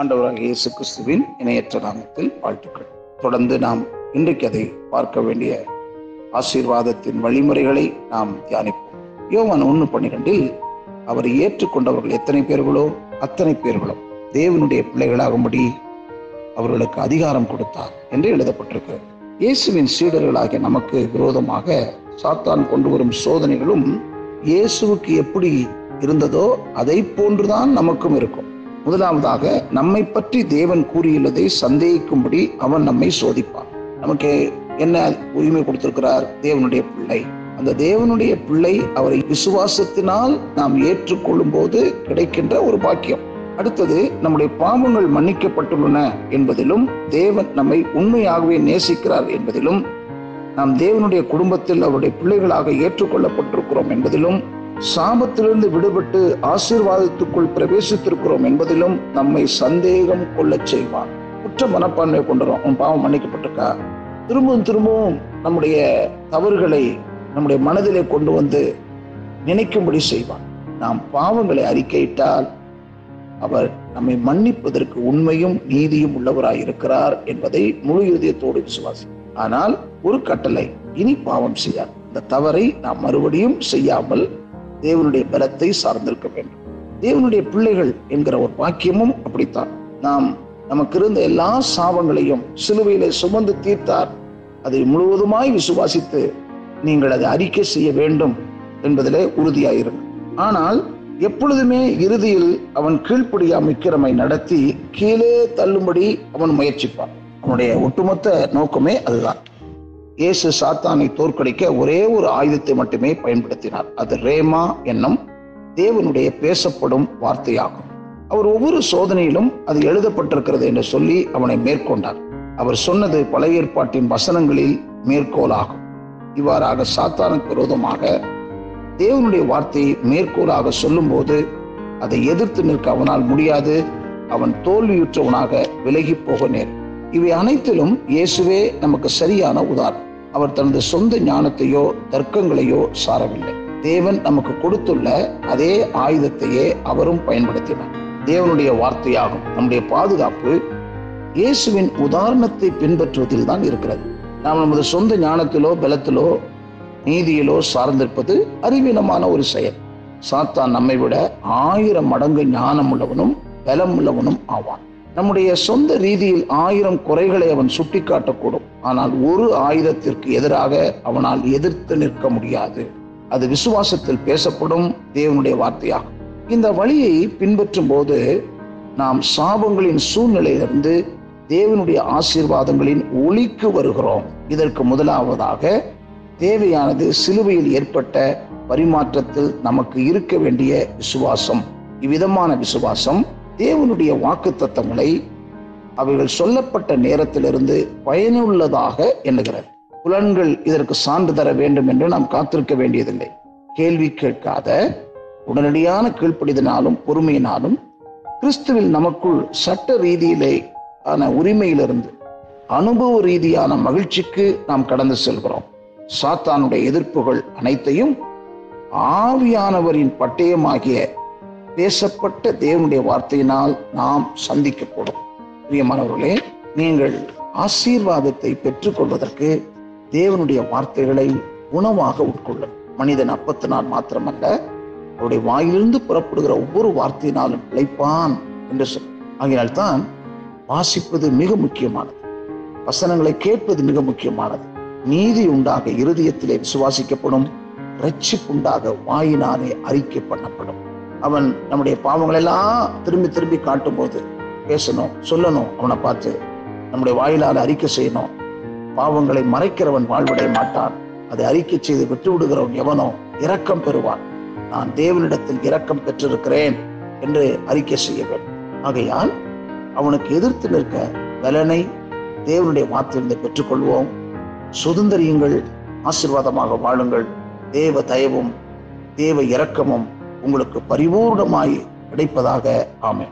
ஆண்டவராக இயேசு கிறிஸ்துவின் இணையற்ற நாமத்தில் வாழ்த்துக்கள். தொடர்ந்து நாம் இன்றைக்கு அதை பார்க்க வேண்டிய ஆசீர்வாதத்தின் வழிமுறைகளை நாம் தியானிப்போம். யோவான் ஒன்று பன்னிரெண்டில் அவரை ஏற்றுக்கொண்டவர்கள் எத்தனை பேர்களோ அத்தனை பேர்களோ தேவனுடைய பிள்ளைகளாகும்படி அவர்களுக்கு அதிகாரம் கொடுத்தார் என்று எழுதப்பட்டிருக்கிறது. இயேசுவின் சீடர்களாகிய நமக்கு விரோதமாக சாத்தான் கொண்டு வரும் சோதனைகளும் இயேசுவுக்கு எப்படி இருந்ததோ அதை போன்றுதான் நமக்கும் இருக்கும். முதலாவதாக நம்மை பற்றி தேவன் கூறியுள்ளதை சந்தேகிக்கும்படி அவன் நம்மை சோதிப்பான். நமக்கு என்ன உரிமை கொடுத்திருக்கிறார்? தேவனுடைய பிள்ளை. அந்த தேவனுடைய பிள்ளை அவரை விசுவாசத்தினால் நாம் ஏற்றுக்கொள்ளும் போது கிடைக்கின்ற ஒரு பாக்கியம். அடுத்தது நம்முடைய பாவங்கள் மன்னிக்கப்பட்டுள்ளன என்பதிலும் தேவன் நம்மை உண்மையாகவே நேசிக்கிறார் என்பதிலும் நாம் தேவனுடைய குடும்பத்தில் அவருடைய பிள்ளைகளாக ஏற்றுக்கொள்ளப்பட்டிருக்கிறோம் என்பதிலும் சாபத்திலிருந்து விடுபட்டு ஆசீர்வாதத்துக்குள் பிரவேசித்திருக்கிறோம் என்பதிலும் நம்மை சந்தேகம் கொள்ளச் செய்வான். குற்ற மனப்பான்மை கொண்டுறோம் உன் பாவம் மன்னிக்கப்பட்டிருக்கா? திரும்பவும் திரும்பவும் நம்முடைய தவறுகளை நம்முடைய மனதிலே கொண்டு வந்து நினைக்கும்படி செய்வான். நாம் பாவங்களை அறிக்கையிட்டால் அவர் நம்மை மன்னிப்பதற்கு உண்மையும் நீதியும் உள்ளவராயிருக்கிறார் என்பதை முழு இதயத்தோடு விசுவாசி ஆனால் ஒரு கட்டளை இனி பாவம் செய்யார் இந்த தவறை நாம் மறுபடியும் செய்யாமல் தேவனுடைய பலத்தை சார்ந்திருக்க வேண்டும். தேவனுடைய பிள்ளைகள் என்கிற ஒரு வாக்கியமும் அப்படித்தான். நாம் நமக்கு இருந்த எல்லா சாபங்களையும் சிலுவையிலே சுமந்து தீர்த்தார். அதை முழுவதுமாய் விசுவாசித்து நீங்கள் அதை அறிக்கை செய்ய வேண்டும் என்பதிலே உறுதியாயிருங்க ஆனால் எப்பொழுதுமே இறுதியில் அவன் கீழ்ப்படியா மிக்கிறமை நடத்தி கீழே தள்ளும்படி அவன் முயற்சிப்பான். அவனுடைய ஒட்டுமொத்த நோக்கமே அதுதான். இயேசு சாத்தானை தோற்கடிக்க ஒரே ஒரு ஆயுதத்தை மட்டுமே பயன்படுத்தினார். அது ரேமா என்னும் தேவனுடைய பேசப்படும் வார்த்தையாகும். அவர் ஒவ்வொரு சோதனையிலும் அது எழுதப்பட்டிருக்கிறது என்று சொல்லி அவனை மேற்கொண்டார். அவர் சொன்னது பழைய ஏற்பாட்டின் வசனங்களில் மேற்கோளாகும். இவ்வாறாக சாத்தானுக்கு விரோதமாக தேவனுடைய வார்த்தையை மேற்கோளாக சொல்லும்போது அதை எதிர்த்து நிற்க அவனால் முடியாது அவன் தோல்வியுற்றவனாக விலகி போக நேரும் இவை அனைத்திலும் இயேசுவே நமக்கு சரியான உதாரணம். அவர் தனது சொந்த ஞானத்தையோ தர்க்கங்களையோ சாரவில்லை. தேவன் நமக்கு கொடுத்துள்ள அதே ஆயுதத்தையே அவரும் பயன்படுத்தினார். தேவனுடைய வார்த்தையாகும். நம்முடைய பாதுகாப்பு இயேசுவின் உதாரணத்தை பின்பற்றுவதில் தான் இருக்கிறது. நாம் நமது சொந்த ஞானத்திலோ பலத்திலோ நீதியிலோ சார்ந்திருப்பது அறிவீனமான ஒரு செயல். சாத்தான் நம்மை விட ஆயிரம் மடங்கு ஞானம் உள்ளவனும் பலம் உள்ளவனும் ஆவான். நம்முடைய சொந்த ரீதியில் ஆயிரம் குறைகளை அவன் சுட்டிக்காட்டக்கூடும். ஆனால் ஒரு ஆயுதத்திற்கு எதிராக அவனால் எதிர்த்து நிற்க முடியாது. அது விசுவாசத்தில் பேசப்படும் தேவனுடைய வார்த்தையாகும். இந்த வழியை பின்பற்றும் போது நாம் சாபங்களின் சூழ்நிலையிலிருந்து தேவனுடைய ஆசீர்வாதங்களின் ஒளிக்கு வருகிறோம். இதற்கு முதலாவதாக தேவையானது சிலுவையில் ஏற்பட்ட பரிமாற்றத்தில் நமக்கு இருக்க வேண்டிய விசுவாசம். இவ்விதமான விசுவாசம் தேவனுடைய வாக்கு தத்தங்களை அவைகள் சொல்லப்பட்ட நேரத்திலிருந்து பயனுள்ளதாக எண்ணுகிறார். புலன்கள் இதற்கு சான்று தர வேண்டும் என்று நாம் காத்திருக்க வேண்டியதில்லை. கேள்வி கேட்காத உடனடியான கீழ்ப்படிதனாலும் பொறுமையினாலும் கிறிஸ்துவில் நமக்குள் சட்ட ரீதியிலே ஆன உரிமையிலிருந்து அனுபவ ரீதியான மகிழ்ச்சிக்கு நாம் கடந்து செல்கிறோம். சாத்தானுடைய எதிர்ப்புகள் அனைத்தையும் ஆவியானவரின் பட்டயமாகிய பேசப்பட்ட தேவனுடைய வார்த்தையினால் நாம் சந்திக்கப்படும். பிரியமானவர்களே நீங்கள் ஆசீர்வாதத்தை பெற்றுக்கொள்வதற்கு தேவனுடைய வார்த்தைகளை உணவாக உட்கொள்ளும். மனிதன் அப்பத்தினால் மாத்திரமல்ல அவருடைய வாயிலிருந்து புறப்படுகிற ஒவ்வொரு வார்த்தையினாலும் பிழைப்பான் என்று சொல். ஆகினால்தான் வாசிப்பது மிக முக்கியமானது. வசனங்களை கேட்பது மிக முக்கியமானது. நீதி உண்டாக இருதயத்திலே விசுவாசிக்கப்படும் ரட்சிப்புண்டாக வாயினாலே அறிக்கை பண்ணப்படும். அவன் நம்முடைய பாவங்கள் எல்லாம் திரும்பி திரும்பி காட்டும் போது பேசணும் சொல்லணும் அவனை பார்த்து நம்முடைய வாயிலால் அறிக்கை செய்யணும். பாவங்களை மறைக்கிறவன் வாழ்வடைய மாட்டான். அதை அறிக்கை செய்து விட்டு விடுகிறவன் எவனோ இரக்கம் பெறுவான். நான் தேவனிடத்தில் இரக்கம் பெற்றிருக்கிறேன் என்று அறிக்கை செய்ய வேண்டும். ஆகையால் அவனுக்கு எதிர்த்து நிற்க பலனை தேவனுடைய வார்த்தையிலிருந்து பெற்றுக்கொள்வோம். சுதந்திரியுங்கள் ஆசிர்வாதமாக வாழுங்கள். தேவ தயவும் தேவ இரக்கமும் உங்களுக்கு பரிபூர்ணமாய் கிடைப்பதாக. ஆமை